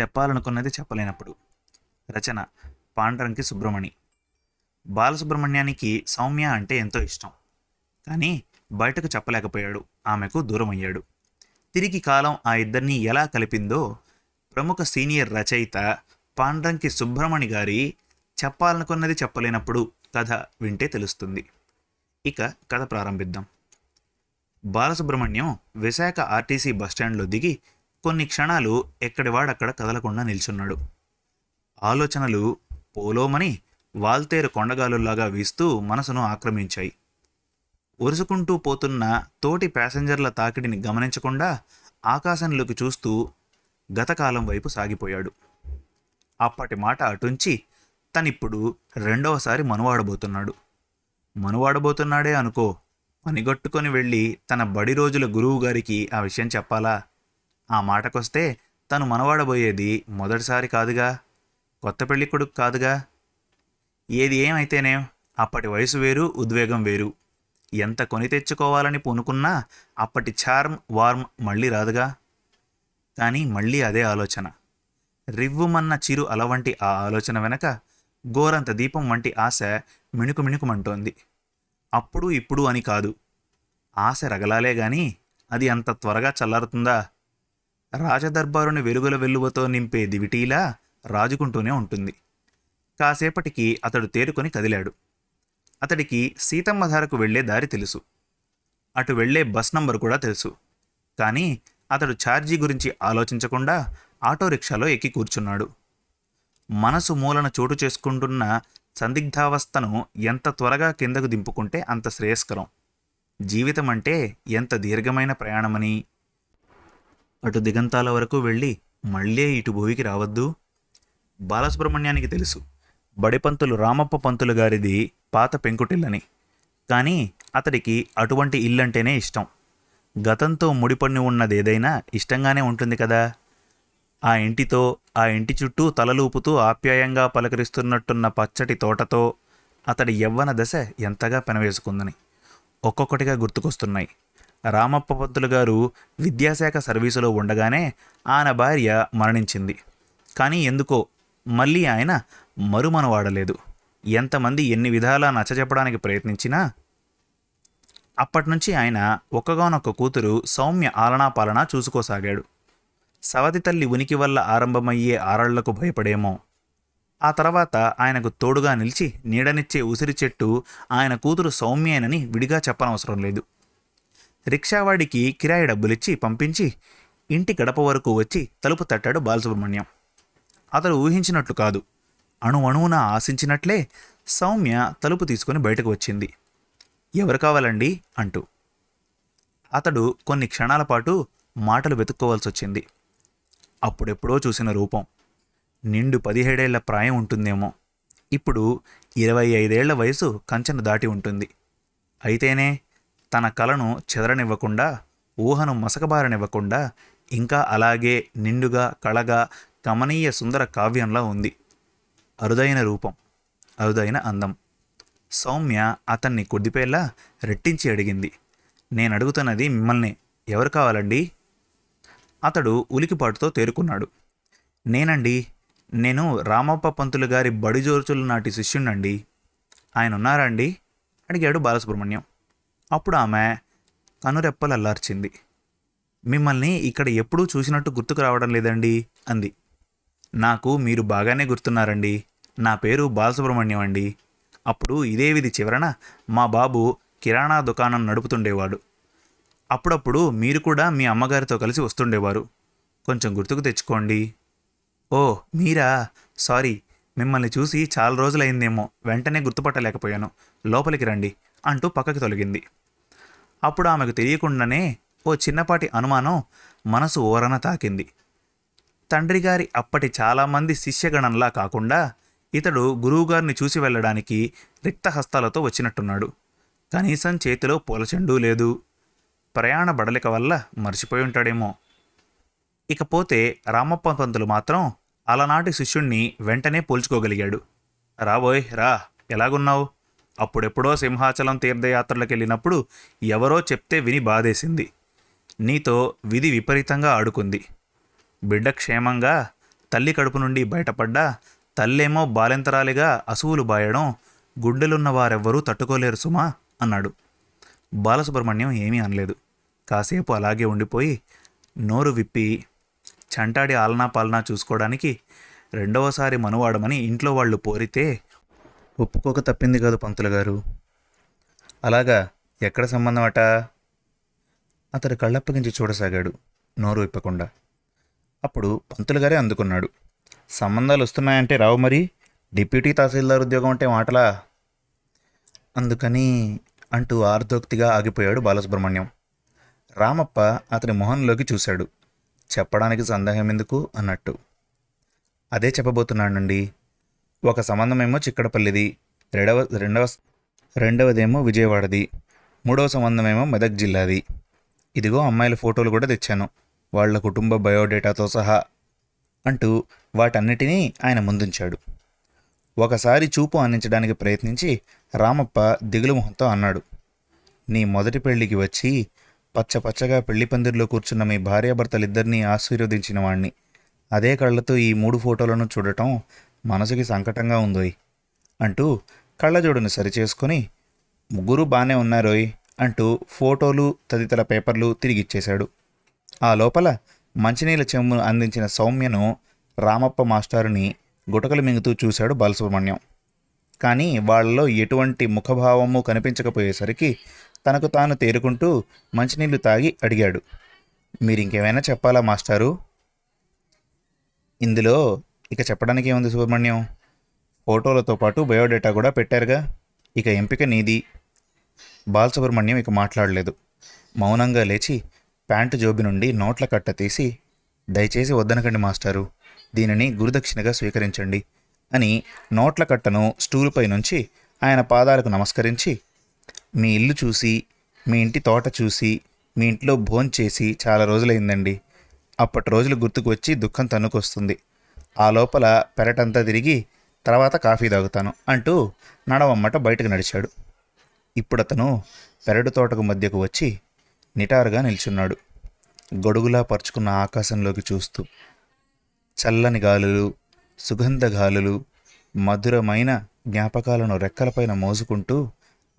చెప్పాలనుకున్నది చెప్పలేనప్పుడు. రచన పాండరంకి సుబ్రమణి బాలసుబ్రహ్మణ్యానికి సౌమ్య అంటే ఎంతో ఇష్టం. కానీ బయటకు చెప్పలేకపోయాడు. ఆమెకు దూరం అయ్యాడు తిరిగి కాలం ఆ ఇద్దరిని ఎలా కలిపిందో ప్రముఖ సీనియర్ రచయిత పాండ్రంకి సుబ్రమణి గారి చెప్పాలనుకున్నది చెప్పలేనప్పుడు కథ వింటే తెలుస్తుంది. ఇక కథ ప్రారంభిద్దాం. బాలసుబ్రహ్మణ్యం విశాఖ ఆర్టీసీ బస్టాండ్లో దిగి కొన్ని క్షణాలు ఎక్కడివాడక్కడ కదలకుండా నిల్చున్నాడు. ఆలోచనలు పోలోమని వాల్తేరు కొండగాలుల్లాగా వీస్తూ మనసును ఆక్రమించాయి. ఉరుసుకుంటూ పోతున్న తోటి ప్యాసింజర్ల తాకిడిని గమనించకుండా ఆకాశంలోకి చూస్తూ గతకాలం వైపు సాగిపోయాడు. అప్పటి మాట అటుంచి తనిప్పుడు రెండవసారి మనువాడబోతున్నాడు. మనువాడబోతున్నాడే అనుకో పనిగట్టుకొని వెళ్ళి తన బడి రోజుల గురువు గారికి ఆ విషయం చెప్పాలా? ఆ మాటకొస్తే తను మనవాడబోయేది మొదటిసారి కాదుగా కొత్త పెళ్ళి కొడుకు కాదుగా. ఏది ఏమైతేనే అప్పటి వయసు వేరు ఉద్వేగం వేరు. ఎంత కొని తెచ్చుకోవాలని పూనుకున్నా అప్పటి చార్మ్ వార్మ్ మళ్ళీ రాదుగా. కానీ మళ్ళీ అదే ఆలోచన. రివ్వుమన్న చిరు అల వంటి ఆ ఆలోచన వెనక గోరంత దీపం వంటి ఆశ మిణుకు మిణుకుమంటోంది. అప్పుడు ఇప్పుడు అని కాదు. ఆశ రగలాలే గాని అది అంత త్వరగా చల్లారుతుందా? రాజదర్బారుని వెలుగుల వెల్లువతో నింపే దివిటీలా రాజుకుంటూనే ఉంటుంది. కాసేపటికి అతడు తేరుకొని కదిలాడు. అతడికి సీతమ్మ ధారకు వెళ్ళే దారి తెలుసు. అటు వెళ్ళే బస్ నంబర్ కూడా తెలుసు. కానీ అతడు ఛార్జీ గురించి ఆలోచించకుండా ఆటో రిక్షాలో ఎక్కి కూర్చున్నాడు. మనసు మూలన చోటు చేసుకుంటున్న సందిగ్ధావస్థను ఎంత త్వరగా కిందకు దింపుకుంటే అంత శ్రేయస్కరం. జీవితం అంటే ఎంత దీర్ఘమైన ప్రయాణమని అటు దిగంతాల వరకు వెళ్ళి మళ్ళీ ఇటు భూమికి రావద్దు? బాలసుబ్రహ్మణ్యానికి తెలుసు. బడిపంతులు రామప్ప పంతులు గారిది పాత పెంకుటిల్లని. కానీ అతడికి అటువంటి ఇల్లంటేనే ఇష్టం. గతంతో ముడిపడి ఉన్నదేదైనా ఇష్టంగానే ఉంటుంది కదా? ఆ ఇంటితో ఆ ఇంటి చుట్టూ తలలూపుతూ ఆప్యాయంగా పలకరిస్తున్నట్టున్న పచ్చటి తోటతో అతడి యవ్వన దశ ఎంతగా పెనవేసుకుందని ఒక్కొక్కటిగా గుర్తుకొస్తున్నాయి. రామప్ప పంతులు గారు విద్యాశాఖ సర్వీసులో ఉండగానే ఆయన భార్య మరణించింది. కానీ ఎందుకో మళ్ళీ ఆయన మరుమనవాడలేదు. ఎంతమంది ఎన్ని విధాలా నచ్చజెప్పడానికి ప్రయత్నించినా అప్పటినుంచి ఆయన ఒక్కగానొక్క కూతురు సౌమ్య ఆలనా పాలనా చూసుకోసాగాడు. సవతి తల్లి ఉనికి వల్ల ఆరంభమయ్యే ఆరళ్ళకు భయపడేమో. ఆ తర్వాత ఆయనకు తోడుగా నిలిచి నీడనిచ్చే ఉసిరి చెట్టు ఆయన కూతురు సౌమ్యేనని విడిగా చెప్పనవసరం లేదు. రిక్షావాడికి కిరాయి డబ్బులిచ్చి పంపించి ఇంటి గడప వరకు వచ్చి తలుపు తట్టాడు బాలసుబ్రహ్మణ్యం. అతడు ఊహించినట్లు కాదు. అణు అణువున ఆశించినట్లే సౌమ్య తలుపు తీసుకుని బయటకు వచ్చింది. ఎవరు కావాలండి? అంటూ. అతడు కొన్ని క్షణాల పాటు మాటలు వెతుక్కోవాల్సి వచ్చింది. అప్పుడెప్పుడో చూసిన రూపం. నిండు పదిహేడేళ్ళ ప్రాయం ఉంటుందేమో. ఇప్పుడు ఇరవై ఐదేళ్ళ వయసు కంచెను దాటి ఉంటుంది. అయితేనే తన కలను చెదరనివ్వకుండా ఊహను మసకబారనివ్వకుండా ఇంకా అలాగే నిండుగా కళగా కమనీయ సుందర కావ్యంలా ఉంది. అరుదైన రూపం అరుదైన అందం. సౌమ్య అతన్ని కొద్దిపేలా రెట్టించి అడిగింది. నేను అడుగుతున్నది మిమ్మల్ని ఎవరు కావాలండి? అతడు ఉలికిపాటుతో తేరుకున్నాడు. నేనండి నేను రామప్ప పంతులు గారి బడిజోర్చుల నాటి శిష్యుణ్ణండి. ఆయన ఉన్నారా అండి? అడిగాడు బాలసుబ్రహ్మణ్యం. అప్పుడు ఆమె కనురెప్పలు అల్లార్చింది మిమ్మల్ని ఇక్కడ ఎప్పుడూ చూసినట్టు గుర్తుకు రావడం లేదండి అంది. నాకు మీరు బాగానే గుర్తున్నారండి. నా పేరు బాలసుబ్రహ్మణ్యం అండి. అప్పుడు ఇదే విధి చివరన మా బాబు కిరాణా దుకాణం నడుపుతుండేవాడు. అప్పుడప్పుడు మీరు కూడా మీ అమ్మగారితో కలిసి వస్తుండేవారు. కొంచెం గుర్తుకు తెచ్చుకోండి. ఓ మీరా? సారీ. మిమ్మల్ని చూసి చాలా రోజులైందేమో. వెంటనే గుర్తుపట్టలేకపోయాను. లోపలికి రండి. అంటూ పక్కకి తొలగింది. అప్పుడు ఆమెకు తెలియకుండానే ఓ చిన్నపాటి అనుమానం మనసు ఓరన తాకింది. తండ్రి గారి అప్పటి చాలామంది శిష్యగణంలా కాకుండా ఇతడు గురువుగారిని చూసి వెళ్ళడానికి రిక్తహస్తాలతో వచ్చినట్టున్నాడు. కనీసం చేతిలో పూలచెండు లేదు. ప్రయాణ బడలిక వల్ల మర్చిపోయి ఉంటాడేమో. ఇకపోతే రామప్ప పంతులు మాత్రం అలనాటి శిష్యుణ్ణి వెంటనే పోల్చుకోగలిగాడు. రాబోయ్ రా. ఎలాగున్నావు? అప్పుడెప్పుడో సింహాచలం తీర్థయాత్రలకు వెళ్ళినప్పుడు ఎవరో చెప్తే విని బాధేసింది. నీతో విధి విపరీతంగా ఆడుకుంది. బిడ్డ క్షేమంగా తల్లి కడుపు నుండి బయటపడ్డా తల్లేమో బాలెంతరాలిగా అసువులు బాయడం గుడ్డెలున్న వారెవ్వరూ తట్టుకోలేరు సుమా అన్నాడు. బాలసుబ్రహ్మణ్యం ఏమీ అనలేదు. కాసేపు అలాగే ఉండిపోయి నోరు విప్పి చంటాడి ఆలనా పాలనా చూసుకోవడానికి రెండవసారి మనువాడమని ఇంట్లో వాళ్ళు పోరితే ఒప్పుకోక తప్పింది కాదు పంతులు గారు. అలాగా ఎక్కడ సంబంధం అట అతడు కళ్ళప్పగించి చూడసాగాడు నోరు విప్పకుండా. అప్పుడు పంతులు గారే అందుకున్నాడు. సంబంధాలు వస్తున్నాయంటే రావు మరి డిప్యూటీ తహసీల్దార్ ఉద్యోగం అంటే మాటలా? అందుకని అంటూ ఆర్ధోక్తిగా ఆగిపోయాడు బాలసుబ్రహ్మణ్యం. రామప్ప అతని మొహంలోకి చూశాడు. చెప్పడానికి సందేహం ఎందుకు? అన్నట్టు. అదే చెప్పబోతున్నానండి ఒక సంబంధమేమో చిక్కడపల్లిది రెండవ రెండవ రెండవదేమో విజయవాడది మూడవ సంబంధమేమో మెదక్ జిల్లాది. ఇదిగో అమ్మాయిల ఫోటోలు కూడా తెచ్చాను. వాళ్ళ కుటుంబ బయోడేటాతో సహా అంటూ వాటన్నిటినీ ఆయన ముందుంచాడు. ఒకసారి చూపు అందించడానికి ప్రయత్నించి రామప్ప దిగులు మొహంతో అన్నాడు నీ మొదటి పెళ్ళికి వచ్చి పచ్చ పచ్చగా పెళ్ళి పందిరిలో కూర్చున్న మీ భార్యాభర్తలిద్దరినీ ఆశీర్వదించిన వాణ్ణి. అదే కళ్ళతో ఈ మూడు ఫోటోలను చూడటం మనసుకి సంకటంగా ఉందోయ్ అంటూ కళ్ళజోడును సరిచేసుకొని ముగ్గురు బాగానే ఉన్నారోయ్ అంటూ ఫోటోలు తదితర పేపర్లు తిరిగిచ్చేశాడు. ఆ లోపల మంచినీళ్ళ చెమ్మును అందించిన సౌమ్యను రామప్ప మాస్టారుని గుటకలు మింగుతూ చూశాడు బాలసుబ్రహ్మణ్యం. కానీ వాళ్ళలో ఎటువంటి ముఖభావము కనిపించకపోయేసరికి తనకు తాను తేరుకుంటూ మంచినీళ్ళు తాగి అడిగాడు. మీరింకేమైనా చెప్పాలా మాస్టారు? ఇందులో ఇక చెప్పడానికి ఏముంది సుబ్రహ్మణ్యం? ఫోటోలతో పాటు బయోడేటా కూడా పెట్టారుగా. ఇక ఎంపిక నీది. బాలసుబ్రహ్మణ్యం ఇక మాట్లాడలేదు. మౌనంగా లేచి ప్యాంటు జోబి నుండి నోట్ల కట్ట తీసి దయచేసి వద్దనకండి మాస్టారు. దీనిని గురుదక్షిణగా స్వీకరించండి అని నోట్ల కట్టను స్టూలుపై నుంచి ఆయన పాదాలకు నమస్కరించి మీ ఇల్లు చూసి మీ ఇంటి తోట చూసి మీ ఇంట్లో భోంచేసి చాలా రోజులైందండి. అప్పటి రోజులు గుర్తుకు వచ్చి దుఃఖం తన్నుకొస్తుంది. ఆ లోపల పెరటంతా తిరిగి తర్వాత కాఫీ తాగుతాను అంటూ నడవమ్మట బయటకు నడిచాడు. ఇప్పుడతను పెరడు తోటకు మధ్యకు వచ్చి నిటారుగా నిల్చున్నాడు. గొడుగులా పరుచుకున్న ఆకాశంలోకి చూస్తూ చల్లని గాలులు సుగంధ గాలులు మధురమైన జ్ఞాపకాలను రెక్కలపైన మోసుకుంటూ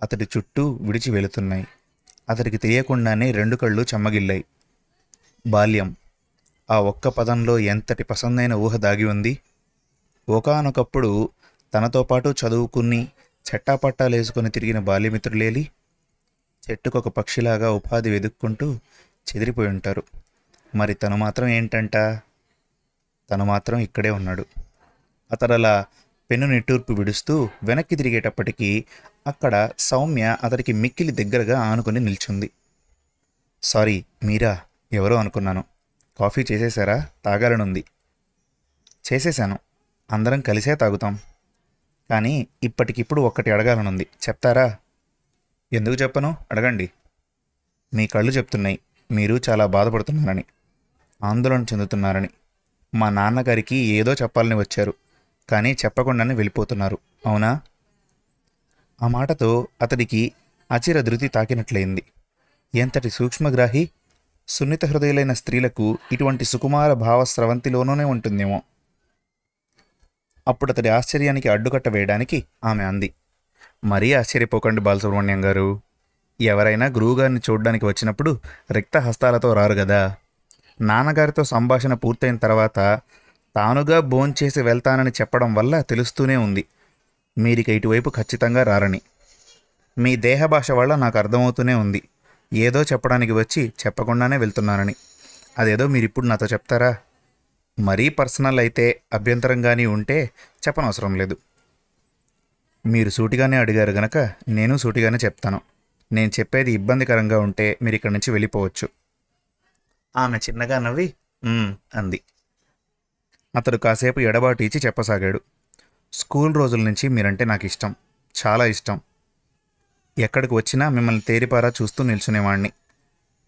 అతడి చుట్టూ విడిచి వెళుతున్నాయి. అతడికి తెలియకుండానే రెండు కళ్ళు చెమ్మగిల్లాయి. బాల్యం ఆ ఒక్క పదంలో ఎంతటి పసందైన ఊహ దాగి ఉంది? ఒకనొకప్పుడు తనతో పాటు చదువుకుని చెట్టాపట్టాలేసుకొని తిరిగిన బాల్యమిత్రులేలి చెట్టుకొక పక్షిలాగా ఉపాధి వెతుక్కుంటూ చెదిరిపోయి ఉంటారు. మరి తను మాత్రం ఏంటంట? తను మాత్రం ఇక్కడే ఉన్నాడు. అతడలా పెన్ను నిట్టూర్పు విడుస్తూ వెనక్కి తిరిగేటప్పటికీ అక్కడ సౌమ్య అతడికి మిక్కిలి దగ్గరగా ఆనుకుని నిల్చుంది. సారీ మీరా ఎవరో అనుకున్నాను. కాఫీ చేసేసారా? తాగాలనుంది. చేసేశాను. అందరం కలిసే తాగుతాం. కానీ ఇప్పటికిప్పుడు ఒక్కటి అడగాలనుంది. చెప్తారా? ఎందుకు చెప్పను? అడగండి. మీ కళ్ళు చెప్తున్నాయి. మీరు చాలా బాధపడుతున్నారని. ఆందోళన చెందుతున్నారని. మా నాన్నగారికి ఏదో చెప్పాలని వచ్చారు. కానీ చెప్పకుండానే వెళ్ళిపోతున్నారు. అవునా? ఆ మాటతో అతడికి అచిర ధృతి తాకినట్లయింది. ఎంతటి సూక్ష్మగ్రాహి? సున్నిత హృదయులైన స్త్రీలకు ఇటువంటి సుకుమార భావ స్రవంతిలోనూనే ఉంటుందేమో. అప్పుడు అతడి ఆశ్చర్యానికి అడ్డుకట్ట వేయడానికి ఆమె అంది. మరీ ఆశ్చర్యపోకండి బాలసుబ్రహ్మణ్యం గారు. ఎవరైనా గురువుగారిని చూడడానికి వచ్చినప్పుడు రిక్త హస్తాలతో రారు కదా నాన్నగారితో సంభాషణ పూర్తయిన తర్వాత తానుగా భోంచేసి వెళ్తానని చెప్పడం వల్ల తెలుస్తూనే ఉంది. మీరిక ఇటువైపు ఖచ్చితంగా రారని. మీ దేహ భాష వల్ల నాకు అర్థమవుతూనే ఉంది. ఏదో చెప్పడానికి వచ్చి చెప్పకుండానే వెళ్తున్నానని. అదేదో మీరిప్పుడు నాతో చెప్తారా? మరీ పర్సనల్ అయితే అభ్యంతరంగాని ఉంటే చెప్పనవసరం లేదు. మీరు సూటిగానే అడిగారు గనక నేను సూటిగానే చెప్తాను. నేను చెప్పేది ఇబ్బందికరంగా ఉంటే మీరు ఇక్కడి నుంచి వెళ్ళిపోవచ్చు. ఆమె చిన్నగా నవ్వి అంది. అతడు కాసేపు ఎడబాటు ఇచ్చి చెప్పసాగాడు. స్కూల్ రోజుల నుంచి మీరంటే నాకు ఇష్టం చాలా ఇష్టం. ఎక్కడికి వచ్చినా మిమ్మల్ని తేరిపారా చూస్తూ నిల్చునేవాణ్ణి.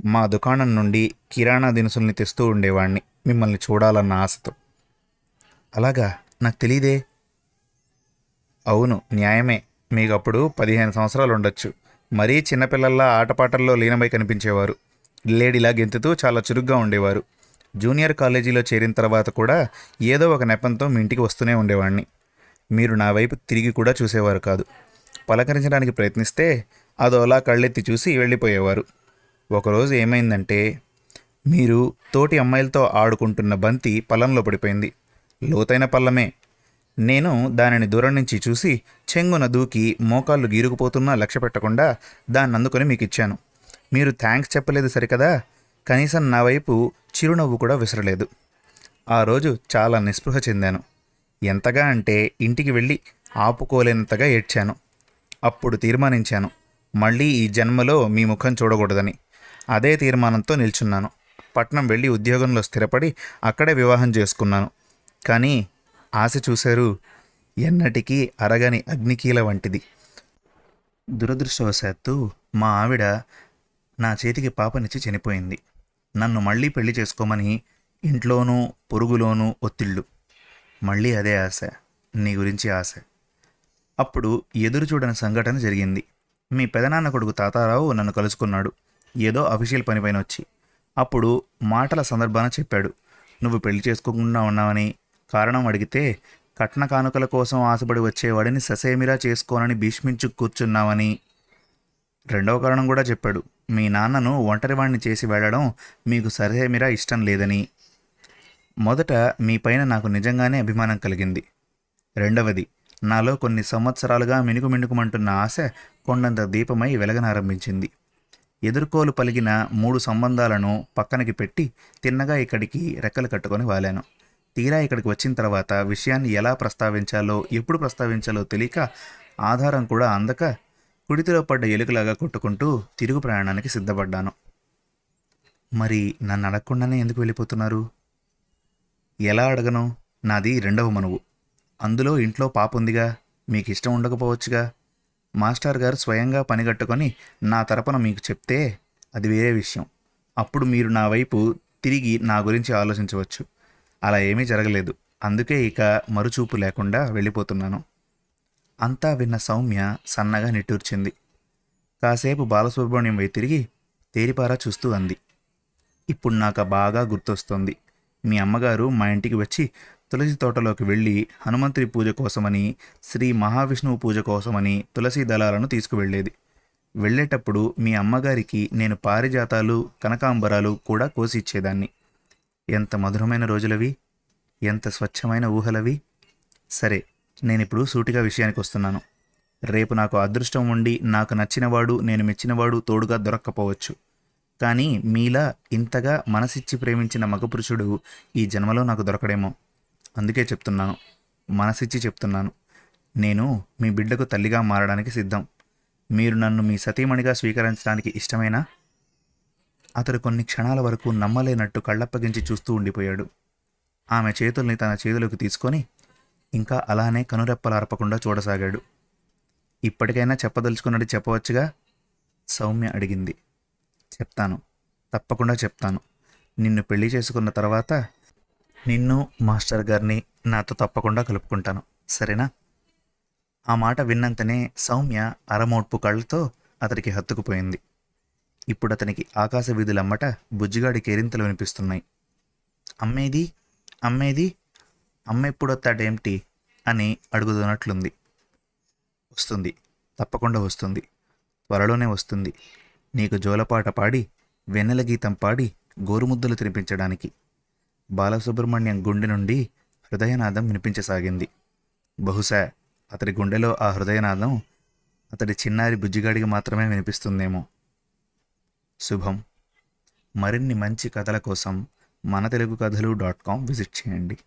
మా దుకాణం నుండి కిరాణా దినుసుల్ని తెస్తూ ఉండేవాణ్ణి మిమ్మల్ని చూడాలన్న ఆశతో. అలాగా? నాకు తెలియదే అవును న్యాయమే. మీకు అప్పుడు పదిహేను సంవత్సరాలు ఉండొచ్చు. మరీ చిన్నపిల్లల్లా ఆటపాటల్లో లీనమై కనిపించేవారు. లేడీలా గెంతుతూ చాలా చురుగ్గా ఉండేవారు. జూనియర్ కాలేజీలో చేరిన తర్వాత కూడా ఏదో ఒక నెపంతో మీ ఇంటికి వస్తూనే ఉండేవాడిని మీరు నా వైపు తిరిగి కూడా చూసేవారు కాదు. పలకరించడానికి ప్రయత్నిస్తే అదోలా కళ్ళెత్తి చూసి వెళ్ళిపోయేవారు. ఒకరోజు ఏమైందంటే మీరు తోటి అమ్మాయిలతో ఆడుకుంటున్న బంతి పల్లంలో పడిపోయింది. లోతైన పల్లమే నేను దానిని దూరం నుంచి చూసి చెంగున దూకి మోకాళ్ళు గీరుకుపోతున్నా లక్ష్య పెట్టకుండా దాన్ని అందుకొని మీకు ఇచ్చాను. మీరు థ్యాంక్స్ చెప్పలేదు సరికదా? కనీసం నా వైపు చిరునవ్వు కూడా విసరలేదు. ఆ రోజు చాలా నిస్పృహ చెందాను. ఎంతగా అంటే ఇంటికి వెళ్ళి ఆపుకోలేనంతగా ఏడ్చాను. అప్పుడు తీర్మానించాను. మళ్ళీ ఈ జన్మలో మీ ముఖం చూడకూడదని. అదే తీర్మానంతో నిల్చున్నాను. పట్నం వెళ్ళి ఉద్యోగంలో స్థిరపడి అక్కడే వివాహం చేసుకున్నాను. కానీ ఆశ చూశారు ఎన్నటికీ అరగని అగ్నికీల వంటిది. దురదృష్టవశాత్తు మా ఆవిడ నా చేతికి పాపనిచ్చి చనిపోయింది. నన్ను మళ్ళీ పెళ్ళి చేసుకోమని ఇంట్లోనూ పొరుగులోనూ ఒత్తిళ్ళు. మళ్ళీ అదే ఆశ నీ గురించి ఆశ. అప్పుడు ఎదురు చూడని సంఘటన జరిగింది. మీ పెదనాన్న కొడుకు తాతారావు నన్ను కలుసుకున్నాడు. ఏదో అఫీషియల్ పనిపైన వచ్చి. అప్పుడు మాటల సందర్భాన చెప్పాడు. నువ్వు పెళ్ళి చేసుకోకుండా ఉన్నావని కారణం అడిగితే కట్న కానుకల కోసం ఆశపడి వచ్చేవాడిని ససేమిరా చేసుకోనని భీష్మించు కూర్చున్నావని రెండవ కారణం కూడా చెప్పాడు. మీ నాన్నను ఒంటరివాణ్ణి చేసి వెళ్ళడం మీకు ససేమిరా ఇష్టం లేదని. మొదట మీ పైన నాకు నిజంగానే అభిమానం కలిగింది. రెండవది నాలో కొన్ని సంవత్సరాలుగా మిణుకుమిణుకుమంటున్న ఆశ కొండంత దీపమై వెలగనారంభించింది. ఎదుర్కోలు పలిగిన మూడు సంబంధాలను పక్కనకి పెట్టి తిన్నగా ఇక్కడికి రెక్కలు కట్టుకొని వాలాను. తీరా ఇక్కడికి వచ్చిన తర్వాత విషయాన్ని ఎలా ప్రస్తావించాలో ఎప్పుడు ప్రస్తావించాలో తెలియక ఆధారం కూడా అందక కుడితిలో పడ్డ ఎలుకలాగా కొట్టుకుంటూ తిరుగు ప్రయాణానికి సిద్ధపడ్డాను. మరి నన్ను అడగకుండానే ఎందుకు వెళ్ళిపోతున్నారు? ఎలా అడగను? నాది రెండవ మనువు. అందులో ఇంట్లో పాప ఉందిగా మీకు ఇష్టం ఉండకపోవచ్చుగా. మాస్టర్ గారు స్వయంగా పనిగట్టుకొని నా తరపున మీకు చెప్తే అది వేరే విషయం. అప్పుడు మీరు నా వైపు తిరిగి నా గురించి ఆలోచించవచ్చు. అలా ఏమీ జరగలేదు. అందుకే ఇక మరుచూపు లేకుండా వెళ్ళిపోతున్నాను. అంతా విన్న సౌమ్య సన్నగా నిట్టూర్చింది. కాసేపు బాలసుబ్రహ్మణ్యం వైపు తిరిగి తేరిపారా చూస్తూ అంది. ఇప్పుడు నాకు బాగా గుర్తొస్తుంది. మీ అమ్మగారు మా ఇంటికి వచ్చి తులసి తోటలోకి వెళ్ళి హనుమంతుడి పూజ కోసమని శ్రీ మహావిష్ణువు పూజ కోసమని తులసి దళాలను తీసుకువెళ్ళేది. వెళ్ళేటప్పుడు మీ అమ్మగారికి నేను పారిజాతాలు కనకాంబరాలు కూడా కోసి ఇచ్చేదాన్ని ఎంత మధురమైన రోజులవి ఎంత స్వచ్ఛమైన ఊహలవి. సరే నేనిప్పుడు సూటిగా విషయానికి వస్తున్నాను. రేపు నాకు అదృష్టం ఉండి నాకు నచ్చినవాడు నేను మెచ్చినవాడు తోడుగా దొరక్కపోవచ్చు. కానీ మీలా ఇంతగా మనసిచ్చి ప్రేమించిన మగపురుషుడు ఈ జన్మలో నాకు దొరకడేమో. అందుకే చెప్తున్నాను. మనసిచ్చి చెప్తున్నాను. నేను మీ బిడ్డకు తల్లిగా మారడానికి సిద్ధం. మీరు నన్ను మీ సతీమణిగా స్వీకరించడానికి ఇష్టమేనా? అతడు కొన్ని క్షణాల వరకు నమ్మలేనట్టు కళ్ళప్పగించి చూస్తూ ఉండిపోయాడు. ఆమె చేతుల్ని తన చేతులకు తీసుకొని ఇంకా అలానే కనురెప్పలార్పకుండా చూడసాగాడు. ఇప్పటికైనా చెప్పదలుచుకున్నది చెప్పవచ్చుగా? సౌమ్య అడిగింది. చెప్తాను. తప్పకుండా చెప్తాను. నిన్ను పెళ్ళి చేసుకున్న తర్వాత నిన్ను మాస్టర్ గారిని నాతో తప్పకుండా కలుపుకుంటాను. సరేనా? ఆ మాట విన్నంతనే సౌమ్య అరమోడ్పు కళ్ళతో అతడికి హత్తుకుపోయింది. ఇప్పుడు అతనికి ఆకాశ వీధులమ్మట బుజ్జిగాడి కేరింతలు వినిపిస్తున్నాయి. అమ్మేది? అమ్మేది? అమ్మ ఎప్పుడొత్తాడేమిటి అని అడుగుతున్నట్లుంది. వస్తుంది. తప్పకుండా వస్తుంది. త్వరలోనే వస్తుంది. నీకు జోలపాట పాడి వెన్నెల గీతం పాడి గోరుముద్దలు తినిపించడానికి. బాలసుబ్రహ్మణ్యం గుండె నుండి హృదయనాదం వినిపించసాగింది. బహుశా అతడి గుండెలో ఆ హృదయనాదం అతడి చిన్నారి బుజ్జిగాడికి మాత్రమే వినిపిస్తుందేమో. శుభం. మరిన్ని మంచి కథల కోసం మన తెలుగు కథలు డాట్ కామ్ విజిట్ చేయండి.